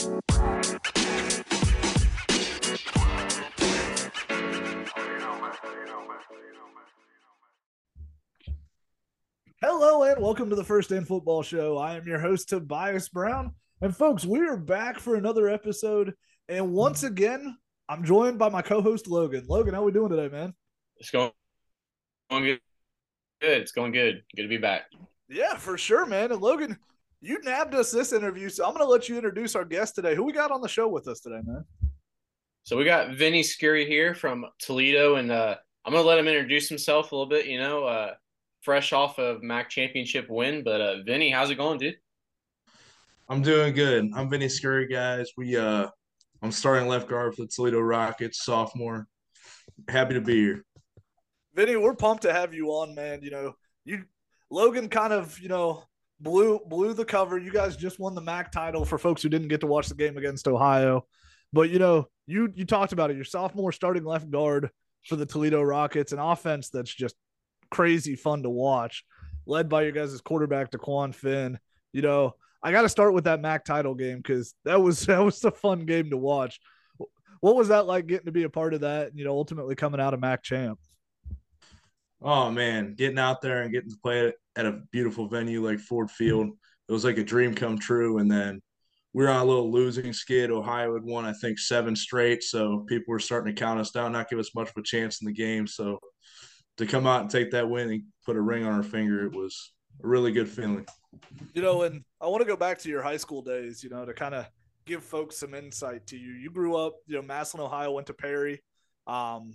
Hello and welcome to the First and Football Show. I am your host Tobias Brown, and folks, we are back for another episode. And once again, I'm joined by my co-host Logan. Logan, how we doing today, man? It's going, going good. Good. It's going good. Good to be back. Yeah, for sure, man. And Logan, you nabbed us this interview, so I'm going to let you introduce our guest today. Who we got on the show with us today, man? So we got Vinny Sciury here from Toledo, and uh, I'm going to let him introduce himself a little bit. You know, uh, fresh off of MAC championship win. But uh, Vinny, how's it going, dude? I'm doing good. I'm Vinny Sciury, guys. We uh, I'm starting left guard for the Toledo Rockets, sophomore. Happy to be here. Vinny, we're pumped to have you on, man. You know, you Logan kind of, you know, blew blew the cover. You guys just won the MAC title for folks who didn't get to watch the game against Ohio. But you know, you you talked about it. Your sophomore starting left guard for the Toledo Rockets, an offense that's just crazy fun to watch, led by your guys' quarterback DeQuan Finn. You know, I got to start with that MAC title game because that was that was a fun game to watch. What was that like getting to be a part of that? You know, ultimately coming out of MAC champ. Oh man, getting out there and getting to play at a beautiful venue like Ford Field, it was like a dream come true. And then we were on a little losing skid. Ohio had won, I think, seven straight, so people were starting to count us down, not give us much of a chance in the game. So to come out and take that win and put a ring on our finger, it was a really good feeling. You know, and I want to go back to your high school days, you know, to kind of give folks some insight to you. You grew up, you know, Massillon, Ohio, went to Perry. Um,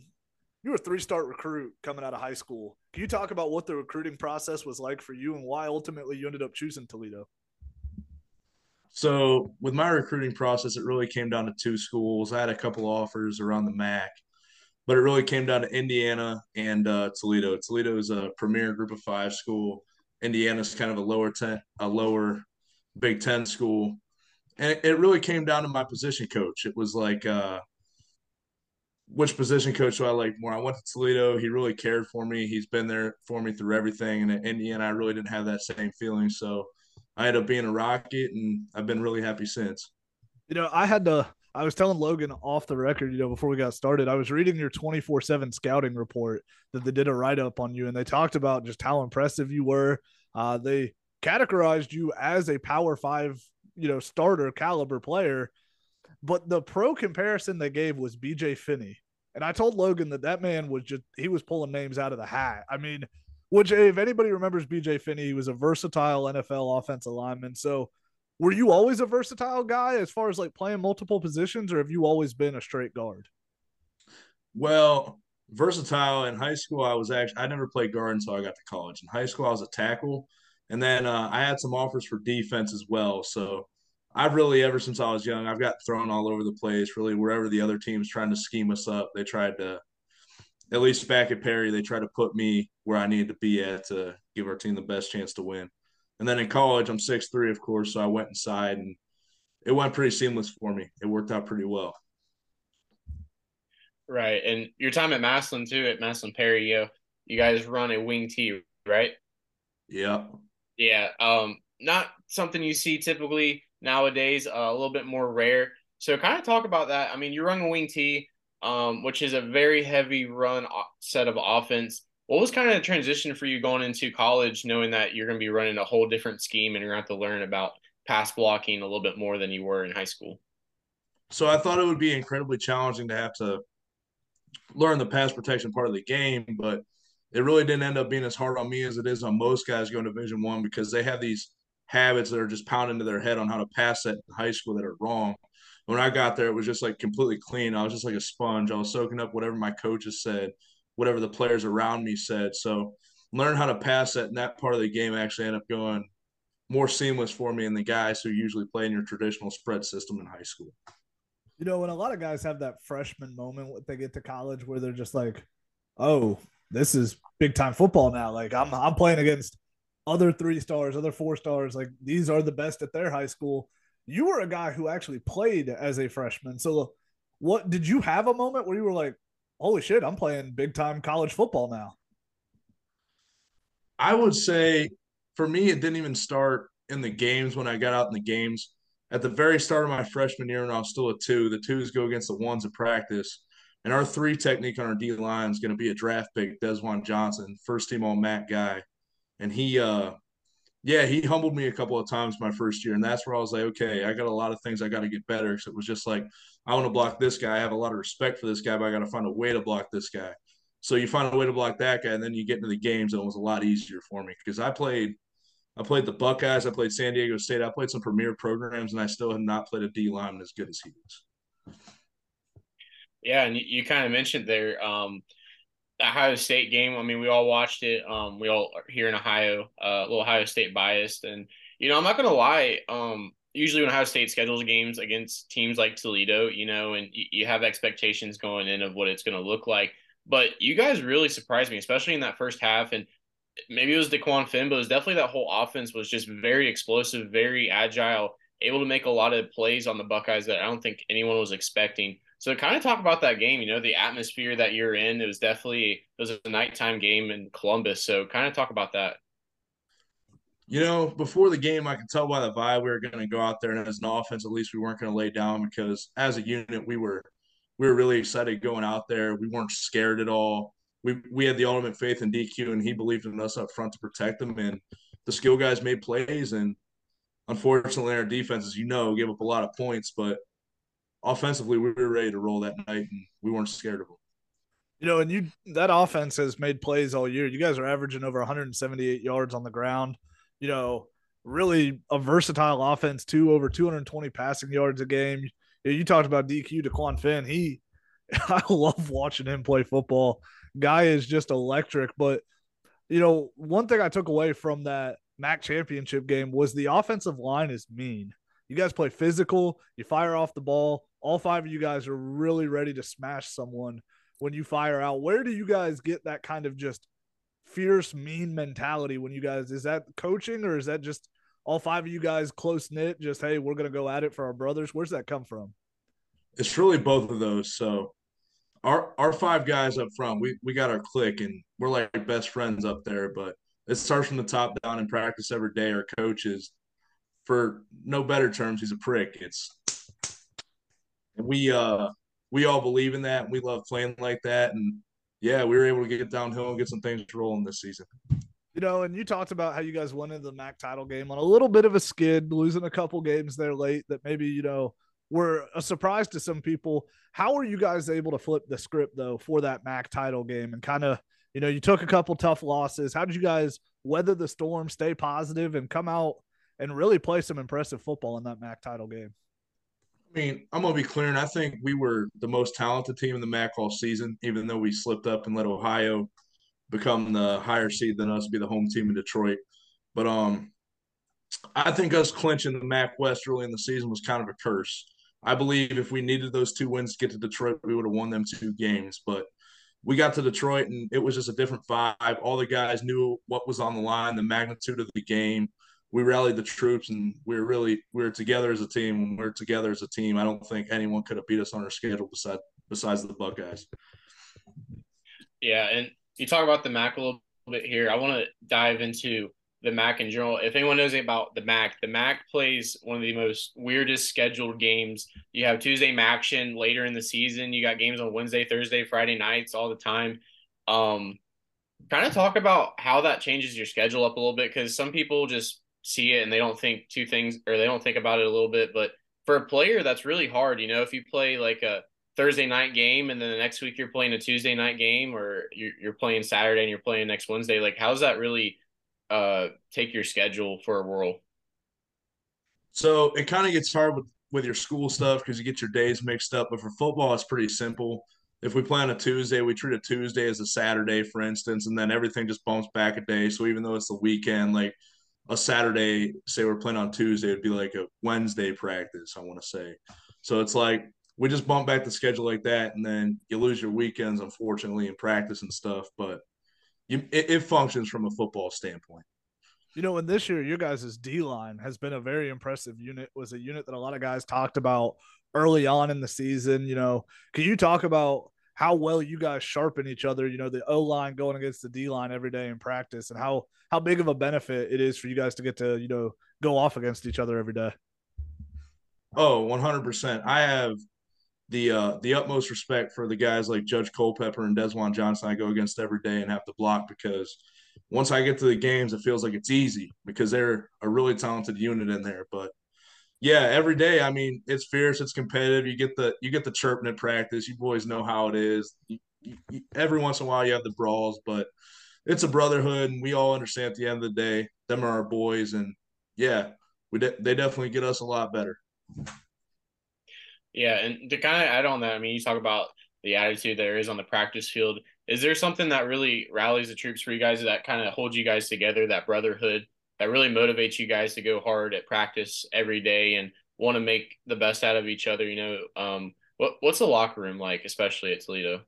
you were a three star recruit coming out of high school. Can you talk about what the recruiting process was like for you and why ultimately you ended up choosing Toledo? So, with my recruiting process, it really came down to two schools. I had a couple offers around the MAC but it really came down to Indiana and uh, Toledo. Toledo is a premier Group of Five school. Indiana's kind of a lower ten, a lower Big Ten school, and it, it really came down to my position coach. It was like, uh, which position coach do I like more? I went to Toledo. He really cared for me. He's been there for me through everything. And at Indiana, I really didn't have that same feeling. So I ended up being a Rocket, and I've been really happy since. You know, I had to I was telling Logan off the record, you know, before we got started, I was reading your 24 7 scouting report that they did a write up on you, and they talked about just how impressive you were. Uh, they categorized you as a power five, you know, starter caliber player. But the pro comparison they gave was BJ Finney. And I told Logan that that man was just, he was pulling names out of the hat. I mean, which, if anybody remembers BJ Finney, he was a versatile NFL offensive lineman. So, were you always a versatile guy as far as like playing multiple positions, or have you always been a straight guard? Well, versatile in high school. I was actually I never played guard until I got to college. In high school, I was a tackle, and then uh, I had some offers for defense as well. So I've really ever since I was young, I've got thrown all over the place. Really, wherever the other team's trying to scheme us up, they tried to. At least back at Perry, they tried to put me where I needed to be at to give our team the best chance to win. And then in college, I'm six three, of course, so I went inside and it went pretty seamless for me. It worked out pretty well. Right, and your time at Massillon too, at Massillon Perry, you you guys run a wing T, right? Yeah. Yeah. Um, not something you see typically nowadays. Uh, a little bit more rare. So, kind of talk about that. I mean, you run a wing T, um, which is a very heavy run set of offense. What was kind of the transition for you going into college, knowing that you're going to be running a whole different scheme and you're going to have to learn about pass blocking a little bit more than you were in high school? So I thought it would be incredibly challenging to have to learn the pass protection part of the game, but it really didn't end up being as hard on me as it is on most guys going to Division One because they have these habits that are just pounded into their head on how to pass that in high school that are wrong. When I got there, it was just like completely clean. I was just like a sponge. I was soaking up whatever my coaches said whatever the players around me said. So learn how to pass that, and that part of the game actually ended up going more seamless for me and the guys who usually play in your traditional spread system in high school. You know, when a lot of guys have that freshman moment when they get to college where they're just like, "Oh, this is big time football now. Like I'm I'm playing against other three stars, other four stars. Like these are the best at their high school." You were a guy who actually played as a freshman. So what did you have a moment where you were like, holy shit, I'm playing big time college football now? I would say for me, it didn't even start in the games when I got out in the games. at the very start of my freshman year, and I was still a two, the twos go against the ones at practice. And our three technique on our D line is going to be a draft pick, Desjuan Johnson, first team all MAC guy. And he, uh, yeah, he humbled me a couple of times my first year. And that's where I was like, okay, I got a lot of things I got to get better. Because it was just like, I want to block this guy. I have a lot of respect for this guy, but I got to find a way to block this guy. So you find a way to block that guy, and then you get into the games, and it was a lot easier for me because I played I played the Buckeyes. I played San Diego State. I played some premier programs, and I still have not played a D lineman as good as he is. Yeah, and you, you kind of mentioned there um, Ohio State game. I mean, we all watched it. Um, we all are here in Ohio, uh, a little Ohio State biased, and you know, I'm not gonna lie. Um, usually when Ohio State schedules games against teams like Toledo, you know, and you, you have expectations going in of what it's to look like. But you guys really surprised me, especially in that first half. And maybe it was Dequan Finn, but it was definitely that whole offense was just very explosive, very agile, able to make a lot of plays on the Buckeyes that I don't think anyone was expecting. So kind of talk about that game, you know, the atmosphere that you're in, it was definitely it was a nighttime game in Columbus. So kind of talk about that. You know, before the game, I could tell by the vibe we were going to go out there, and as an offense, at least we weren't going to lay down because as a unit, we were we were really excited going out there. We weren't scared at all we we had the ultimate faith in DQ, and he believed in us up front to protect them. And the skill guys made plays, and unfortunately, our defense, as you know, gave up a lot of points. But offensively, we were ready to roll that night, and we weren't scared of them. You know, and you that offense has made plays all year. You guys are averaging over 178 yards on the ground. You know, really a versatile offense too, over 220 passing yards a game. You, you talked about DQ Dequan Finn. He, I love watching him play football guy is just electric. But you know, one thing I took away from that MAC championship game was the offensive line is mean. You guys play physical, you fire off the ball. All five of you guys are really ready to smash someone when you fire out. Where do you guys get that kind of just fierce, mean mentality when you guys is that coaching or is that just all five of you guys close knit? Just hey, we're gonna go at it for our brothers. Where's that come from? It's really both of those. So our our five guys up front, we we got our click and we're like best friends up there. But it starts from the top down in practice every day. Our coaches, for no better terms, he's a prick. It's and we uh we all believe in that. We love playing like that. And yeah, we were able to get downhill and get some things rolling this season. You know, and you talked about how you guys went into the MAC title game on a little bit of a skid, losing a couple games there late that maybe, you know, were a surprise to some people. How were you guys able to flip the script though for that MAC title game and kind of, you know, you took a couple tough losses. How did you guys weather the storm, stay positive, and come out and really play some impressive football in that MAC title game? I mean, I'm gonna be clear, and I think we were the most talented team in the MAC all season, even though we slipped up and let Ohio become the higher seed than us, be the home team in Detroit. But um, I think us clinching the MAC West early in the season was kind of a curse. I believe if we needed those two wins to get to Detroit, we would have won them two games. But we got to Detroit and it was just a different vibe. All the guys knew what was on the line, the magnitude of the game. We rallied the troops and we were really we were together as a team. When we are together as a team, I don't think anyone could have beat us on our schedule besides besides the Buckeyes. Yeah, and you talk about the MAC a little bit here. I want to dive into the MAC in general. If anyone knows about the MAC, the MAC plays one of the most weirdest scheduled games. You have Tuesday MACtion later in the season. You got games on Wednesday, Thursday, Friday nights all the time. Um, kind of talk about how that changes your schedule up a little bit because some people just see it and they don't think two things or they don't think about it a little bit. But for a player, that's really hard. You know, if you play like a Thursday night game and then the next week you're playing a Tuesday night game or you're, you're playing Saturday and you're playing next Wednesday, like how's that really uh, take your schedule for a whirl? So it kind of gets hard with with your school stuff because you get your days mixed up. But for football, it's pretty simple. If we play on a Tuesday, we treat a Tuesday as a Saturday, for instance, and then everything just bumps back a day. So even though it's the weekend, like a Saturday, say we're playing on Tuesday, it'd be like a Wednesday practice, I want to say. So it's like we just bump back the schedule like that, and then you lose your weekends, unfortunately, in practice and stuff. But you, it, it functions from a football standpoint. You know, and this year, your guys' D line has been a very impressive unit. Was a unit that a lot of guys talked about early on in the season. You know, can you talk about how well you guys sharpen each other? You know, the O line going against the D line every day in practice, and how how big of a benefit it is for you guys to get to you know go off against each other every day. Oh, 100%. I have the uh, the utmost respect for the guys like Judge Culpepper and Desjuan Johnson I go against every day and have to block because once I get to the games, it feels like it's easy because they're a really talented unit in there. But yeah, every day, I mean, it's fierce, it's competitive. You get the you get the chirping at practice. You boys know how it is. You, you, every once in a while, you have the brawls, but it's a brotherhood, and we all understand at the end of the day, them are our boys, and yeah, we de- they definitely get us a lot better. Yeah, and to kind of add on that, I mean, you talk about the attitude there is on the practice field. Is there something that really rallies the troops for you guys that kind of holds you guys together, that brotherhood that really motivates you guys to go hard at practice every day and want to make the best out of each other? You know, um, what what's the locker room like, especially at Toledo?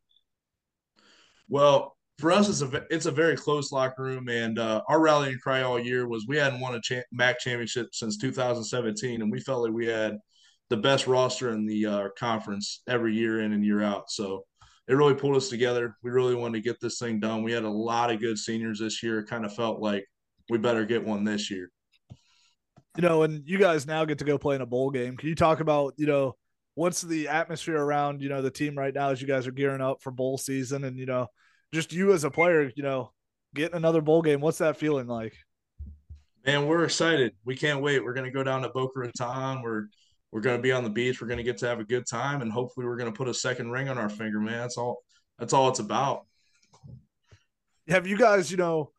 Well, for us, it's a it's a very close locker room, and uh, our rallying cry all year was we hadn't won a cha- MAC championship since 2017, and we felt like we had the best roster in the uh, conference every year in and year out. So it really pulled us together. We really wanted to get this thing done. We had a lot of good seniors this year. It kind of felt like we better get one this year. You know, and you guys now get to go play in a bowl game. Can you talk about, you know, what's the atmosphere around, you know, the team right now as you guys are gearing up for bowl season and, you know, just you as a player, you know, getting another bowl game. What's that feeling like? Man, we're excited. We can't wait. We're going to go down to Boca Raton. We're we're going to be on the beach. We're going to get to have a good time, and hopefully, we're going to put a second ring on our finger, man. That's all. That's all it's about. Have you guys, you know,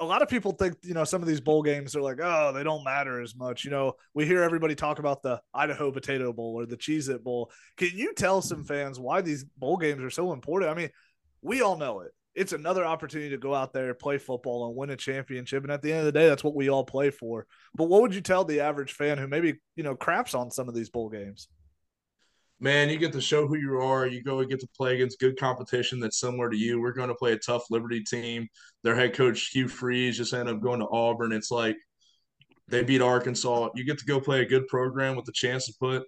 a lot of people think, you know, some of these bowl games are like, oh, they don't matter as much. You know, we hear everybody talk about the Idaho Potato Bowl or the Cheez It Bowl. Can you tell some fans why these bowl games are so important? I mean, we all know it it's another opportunity to go out there, play football, and win a championship. And at the end of the day, that's what we all play for. But what would you tell the average fan who maybe you know craps on some of these bowl games? Man, you get to show who you are. You go and get to play against good competition that's similar to you. We're going to play a tough Liberty team. Their head coach Hugh Freeze just ended up going to Auburn. It's like they beat Arkansas. You get to go play a good program with the chance to put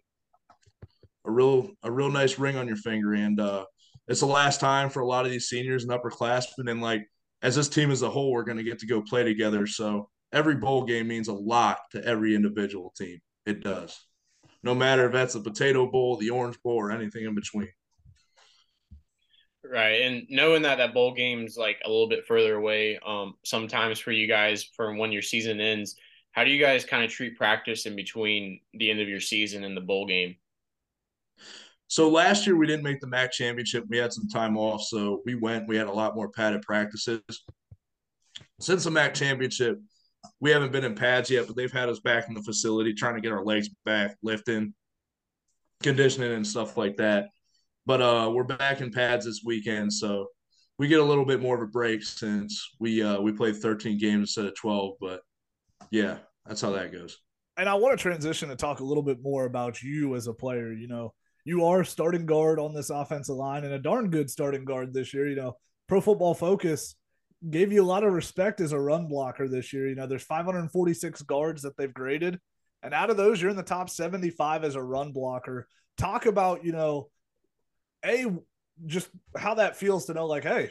a real a real nice ring on your finger. And uh, it's the last time for a lot of these seniors and upperclassmen. And like as this team as a whole, we're going to get to go play together. So every bowl game means a lot to every individual team. It does. No matter if that's the potato bowl, the orange bowl, or anything in between. Right. And knowing that that bowl game's like a little bit further away, um, sometimes for you guys from when your season ends, how do you guys kind of treat practice in between the end of your season and the bowl game? So last year we didn't make the MAC championship. We had some time off, so we went. We had a lot more padded practices. Since the MAC championship, we haven't been in pads yet, but they've had us back in the facility trying to get our legs back, lifting, conditioning, and stuff like that. But uh, we're back in pads this weekend, so we get a little bit more of a break since we uh, we played 13 games instead of 12. But yeah, that's how that goes. And I want to transition to talk a little bit more about you as a player. You know, you are starting guard on this offensive line and a darn good starting guard this year. You know, Pro Football Focus gave you a lot of respect as a run blocker this year. You know, there's 546 guards that they've graded, and out of those, you're in the top 75 as a run blocker. Talk about, you know, a just how that feels to know, like, hey,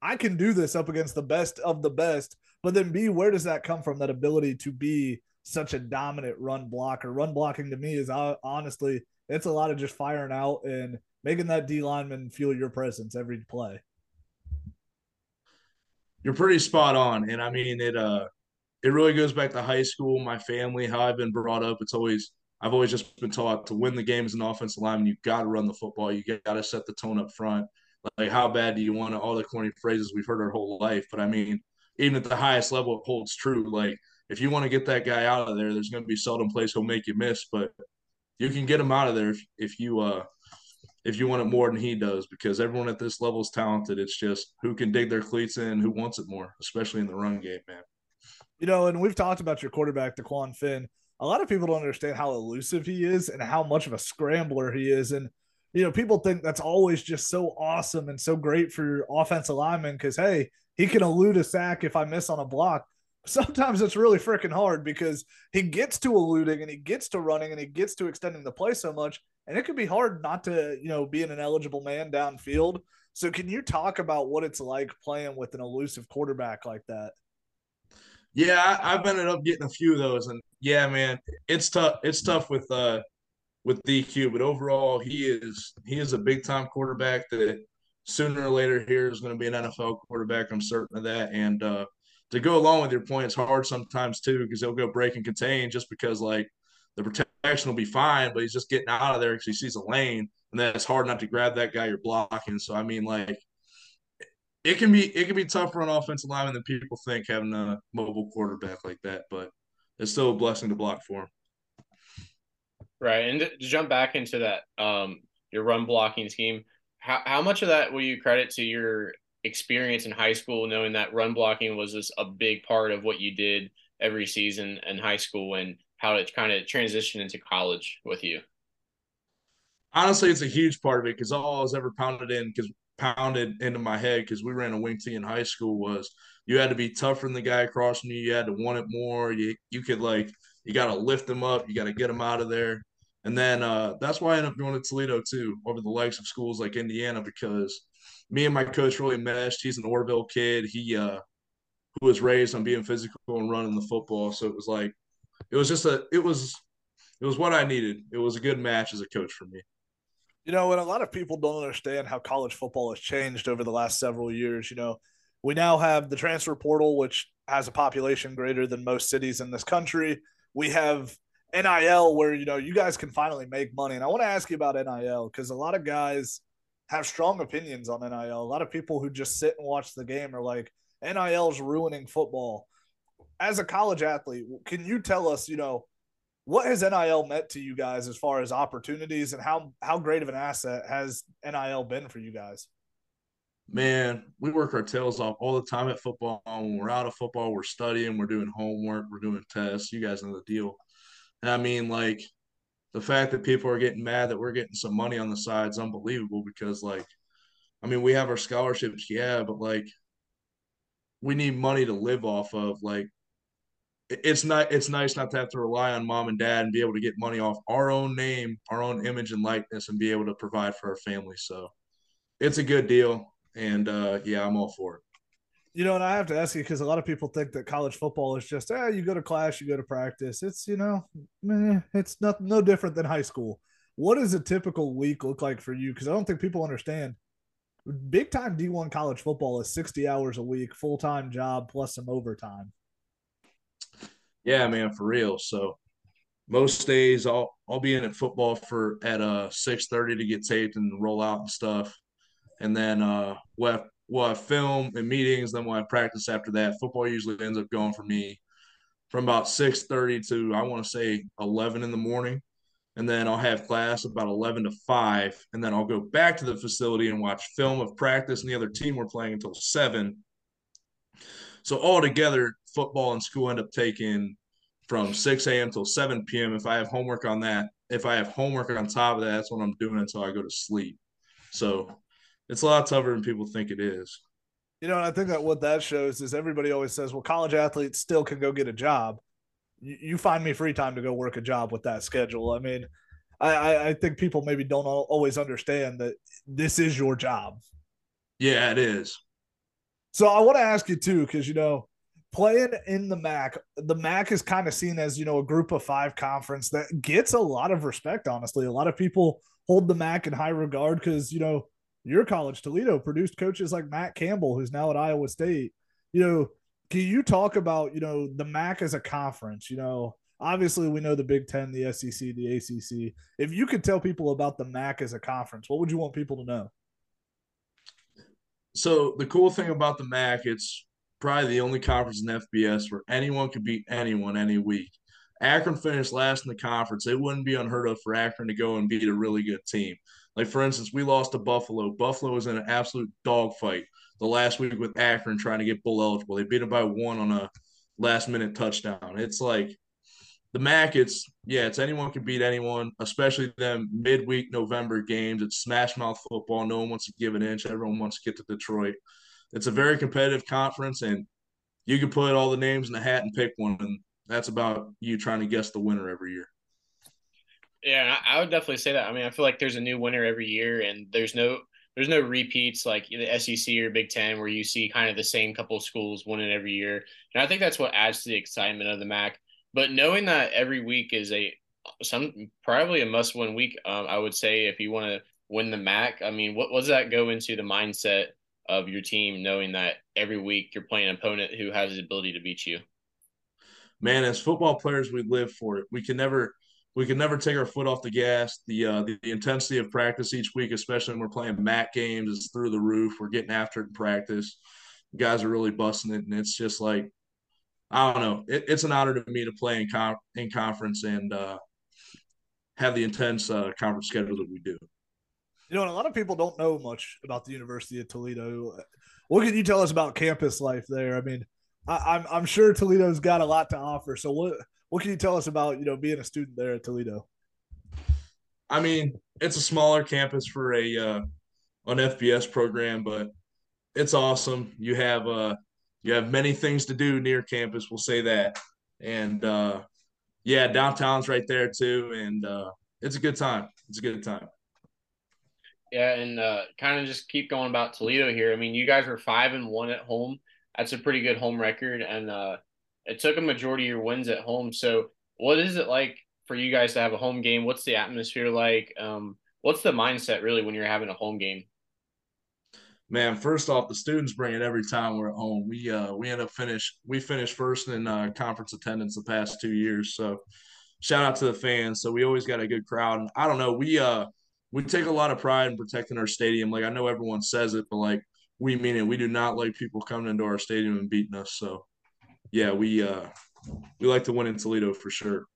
I can do this up against the best of the best. But then, B, where does that come from? That ability to be such a dominant run blocker. Run blocking to me is uh, honestly it's a lot of just firing out and making that D lineman feel your presence every play. You're pretty spot on. And I mean it uh it really goes back to high school, my family, how I've been brought up. It's always I've always just been taught to win the game as an offensive lineman, you gotta run the football. You gotta set the tone up front. Like how bad do you want to all the corny phrases we've heard our whole life. But I mean, even at the highest level, it holds true. Like if you want to get that guy out of there, there's going to be seldom place he'll make you miss. But you can get him out of there if, if you uh if you want it more than he does because everyone at this level is talented. It's just who can dig their cleats in, who wants it more, especially in the run game, man. You know, and we've talked about your quarterback, Dequan Finn. A lot of people don't understand how elusive he is and how much of a scrambler he is. And, you know, people think that's always just so awesome and so great for your offensive lineman because, hey, he can elude a sack if I miss on a block sometimes it's really freaking hard because he gets to eluding and he gets to running and he gets to extending the play so much and it can be hard not to you know be an eligible man downfield so can you talk about what it's like playing with an elusive quarterback like that yeah I, have ended up getting a few of those and yeah man it's tough it's tough with uh with DQ, but overall he is he is a big time quarterback that sooner or later here is going to be an NFL quarterback. I'm certain of that. And uh, to go along with your point, it's hard sometimes too because they'll go break and contain just because like the protection will be fine, but he's just getting out of there because he sees a lane, and then it's hard not to grab that guy you're blocking. So I mean, like it can be it can be tougher on offensive linemen than people think having a mobile quarterback like that, but it's still a blessing to block for him. Right, and to jump back into that, um, your run blocking scheme. How how much of that will you credit to your experience in high school, knowing that run blocking was just a big part of what you did every season in high school, and how it kind of transitioned into college with you? Honestly, it's a huge part of it because all I was ever pounded in because pounded into my head because we ran a wing T in high school was you had to be tougher than the guy across from you. You had to want it more. You you could like you got to lift them up. You got to get them out of there. And then uh, that's why I ended up going to Toledo too, over the likes of schools like Indiana, because me and my coach really meshed. He's an Orrville kid. He uh, who was raised on being physical and running the football. So it was like it was just a it was it was what I needed. It was a good match as a coach for me. You know, and a lot of people don't understand how college football has changed over the last several years. You know, we now have the transfer portal, which has a population greater than most cities in this country. We have NIL, where, you know, you guys can finally make money. And I want to ask you about NIL because a lot of guys have strong opinions on NIL. A lot of people who just sit and watch the game are like, NIL is ruining football. As a college athlete, can you tell us, you know, what has NIL meant to you guys as far as opportunities and how how great of an asset has NIL been for you guys? Man, we work our tails off all the time at football. When we're out of football, we're studying, we're doing homework, we're doing tests. You guys know the deal. And I mean, like the fact that people are getting mad that we're getting some money on the side is unbelievable because, like, I mean, we have our scholarships, yeah, but like we need money to live off of. Like it's not it's nice not to have to rely on mom and dad and be able to get money off our own name, our own image and likeness, and be able to provide for our family. So it's a good deal, and uh, yeah, I'm all for it. You know, and I have to ask you because a lot of people think that college football is just, ah, you go to class, you go to practice. It's you know, meh, it's not no different than high school. What does a typical week look like for you? Because I don't think people understand. Big time D1 college football is 60 hours a week, full time job plus some overtime. Yeah, man, for real. So most days I'll I'll be in at football for at uh six thirty to get taped and roll out and stuff, and then uh we'll have, we'll have film and meetings. Then we'll have practice after that. Football usually ends up going for me from about six thirty to I want to say eleven in the morning, and then I'll have class about eleven to five, and then I'll go back to the facility and watch film of practice and the other team we're playing until seven. So all together, football and school end up taking from 6 a.m. till 7 p.m. If I have homework on that, if I have homework on top of that, that's what I'm doing until I go to sleep. So it's a lot tougher than people think it is. You know, and I think that what that shows is everybody always says, well, college athletes still can go get a job. You, you find me free time to go work a job with that schedule. I mean, I, I think people maybe don't always understand that this is your job. Yeah, it is. So I want to ask you too, because you know, playing in the MAC, the MAC is kind of seen as, you know, a group of five conference that gets a lot of respect, honestly. A lot of people hold the MAC in high regard because, you know, your college, Toledo, produced coaches like Matt Campbell, who's now at Iowa State. You know, can you talk about, you know, the MAC as a conference? You know, obviously we know the Big Ten, the SEC, the ACC. If you could tell people about the MAC as a conference, what would you want people to know? So the cool thing about the MAC, it's probably the only conference in FBS where anyone could beat anyone any week. Akron finished last in the conference. It wouldn't be unheard of for Akron to go and beat a really good team. Like for instance, we lost to Buffalo. Buffalo was in an absolute dogfight the last week with Akron trying to get bowl eligible. They beat them by one on a last minute touchdown. It's like the MAC. It's yeah, it's anyone can beat anyone, especially them midweek November games. It's smash mouth football. No one wants to give an inch. Everyone wants to get to Detroit it's a very competitive conference, and you can put all the names in the hat and pick one, and that's about you trying to guess the winner every year. Yeah, I would definitely say that. I mean, I feel like there's a new winner every year, and there's no there's no repeats like the SEC or Big Ten where you see kind of the same couple schools winning every year. And I think that's what adds to the excitement of the MAC. But knowing that every week is a some probably a must win week. Um, I would say if you want to win the MAC. I mean, what, what does that go into the mindset of your team, knowing that every week you're playing an opponent who has the ability to beat you? Man, as football players, we live for it. We can never we can never take our foot off the gas. The, uh, the, the intensity of practice each week, especially when we're playing MAC games, is through the roof. We're getting after it in practice. The guys are really busting it, and it's just like I don't know. It, it's an honor to me to play in com- in conference and uh, have the intense uh, conference schedule that we do. You know, and a lot of people don't know much about the University of Toledo. What can you tell us about campus life there? I mean, I, I'm I'm sure Toledo's got a lot to offer. So what what can you tell us about you know being a student there at Toledo? I mean, it's a smaller campus for a uh, an FBS program, but it's awesome. You have uh you have many things to do near campus. We'll say that, and uh, yeah, downtown's right there too, and uh, it's a good time. It's a good time. Yeah, and uh, kind of just keep going about Toledo here. I mean, you guys were five and one at home. That's a pretty good home record, and uh, it took a majority of your wins at home. So, what is it like for you guys to have a home game? What's the atmosphere like? Um, what's the mindset really when you're having a home game? Man, first off, the students bring it every time we're at home. We uh we end up finish we finished first in uh, conference attendance the past two years. So shout out to the fans. So we always got a good crowd. And I don't know, we uh we take a lot of pride in protecting our stadium. Like I know everyone says it, but like we mean it. We do not like people coming into our stadium and beating us. So yeah, we uh we like to win in Toledo for sure.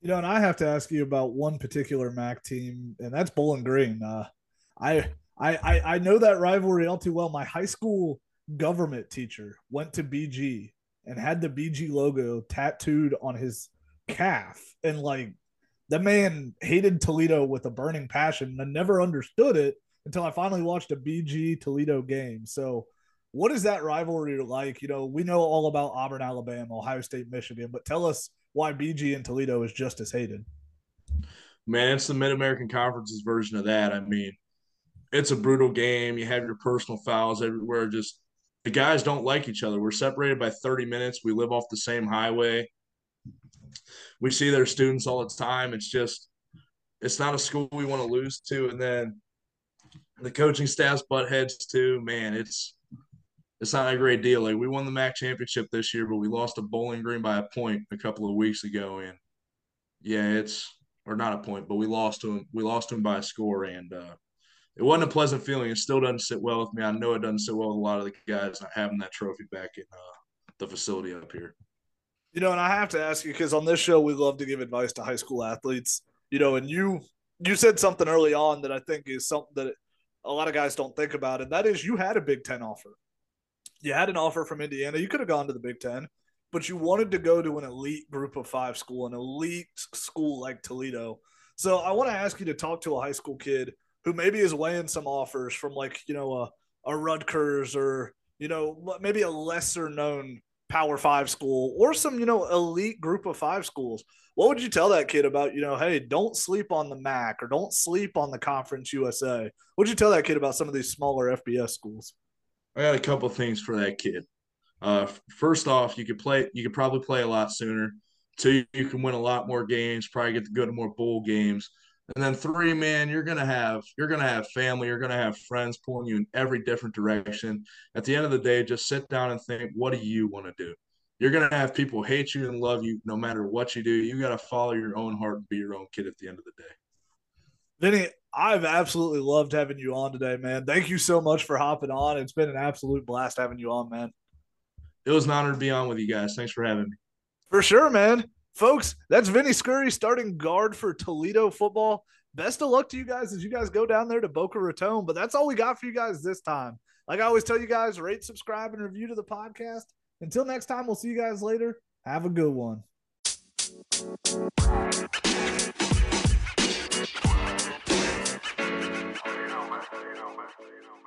You know, and I have to ask you about one particular MAC team, and that's Bowling Green. Uh, I, I I I know that rivalry all too well. My high school government teacher went to BG and had the BG logo tattooed on his calf, and like the man hated Toledo with a burning passion and never understood it until I finally watched a BG Toledo game. So, what is that rivalry like? You know, we know all about Auburn, Alabama, Ohio State, Michigan, but tell us why BG and Toledo is just as hated. Man, it's the Mid American Conference's version of that. I mean, it's a brutal game. You have your personal fouls everywhere. Just the guys don't like each other. We're separated by 30 minutes. We live off the same highway we see their students all the time. It's just it's not a school we want to lose to. And then the coaching staff's butt heads too. Man, it's it's not a great deal. Like we won the MAC championship this year, but we lost to Bowling Green by a point a couple of weeks ago. And yeah, it's or not a point, but we lost to him. We lost to him by a score, and uh, it wasn't a pleasant feeling. It still doesn't sit well with me. I know it doesn't sit well with a lot of the guys not having that trophy back in uh, the facility up here. You know, and I have to ask you because on this show we love to give advice to high school athletes. You know, and you you said something early on that I think is something that a lot of guys don't think about, and that is you had a Big Ten offer. You had an offer from Indiana. You could have gone to the Big Ten, but you wanted to go to an elite group of five school, an elite school like Toledo. So I want to ask you to talk to a high school kid who maybe is weighing some offers from like you know a a Rutgers or you know maybe a lesser known Power Five school or some, you know, elite group of five schools, what would you tell that kid about, you know, hey, don't sleep on the MAC or don't sleep on the Conference USA? What would you tell that kid about some of these smaller FBS schools? I got a couple things for that kid. Uh, first off, you could play. You could probably play a lot sooner. Two, you can win a lot more games. Probably get to go to more bowl games. And then three, man, you're gonna have you're gonna have family, you're gonna have friends pulling you in every different direction. At the end of the day, just sit down and think, what do you want to do? You're gonna have people hate you and love you no matter what you do. You gotta follow your own heart and be your own kid at the end of the day. Vinny, I've absolutely loved having you on today, man. Thank you so much for hopping on. It's been an absolute blast having you on, man. It was an honor to be on with you guys. Thanks for having me. For sure, man. Folks, that's Vinny Sciury starting guard for Toledo football. Best of luck to you guys as you guys go down there to Boca Raton. But that's all we got for you guys this time. Like I always tell you guys, rate, subscribe, and review to the podcast. Until next time, we'll see you guys later. Have a good one you know.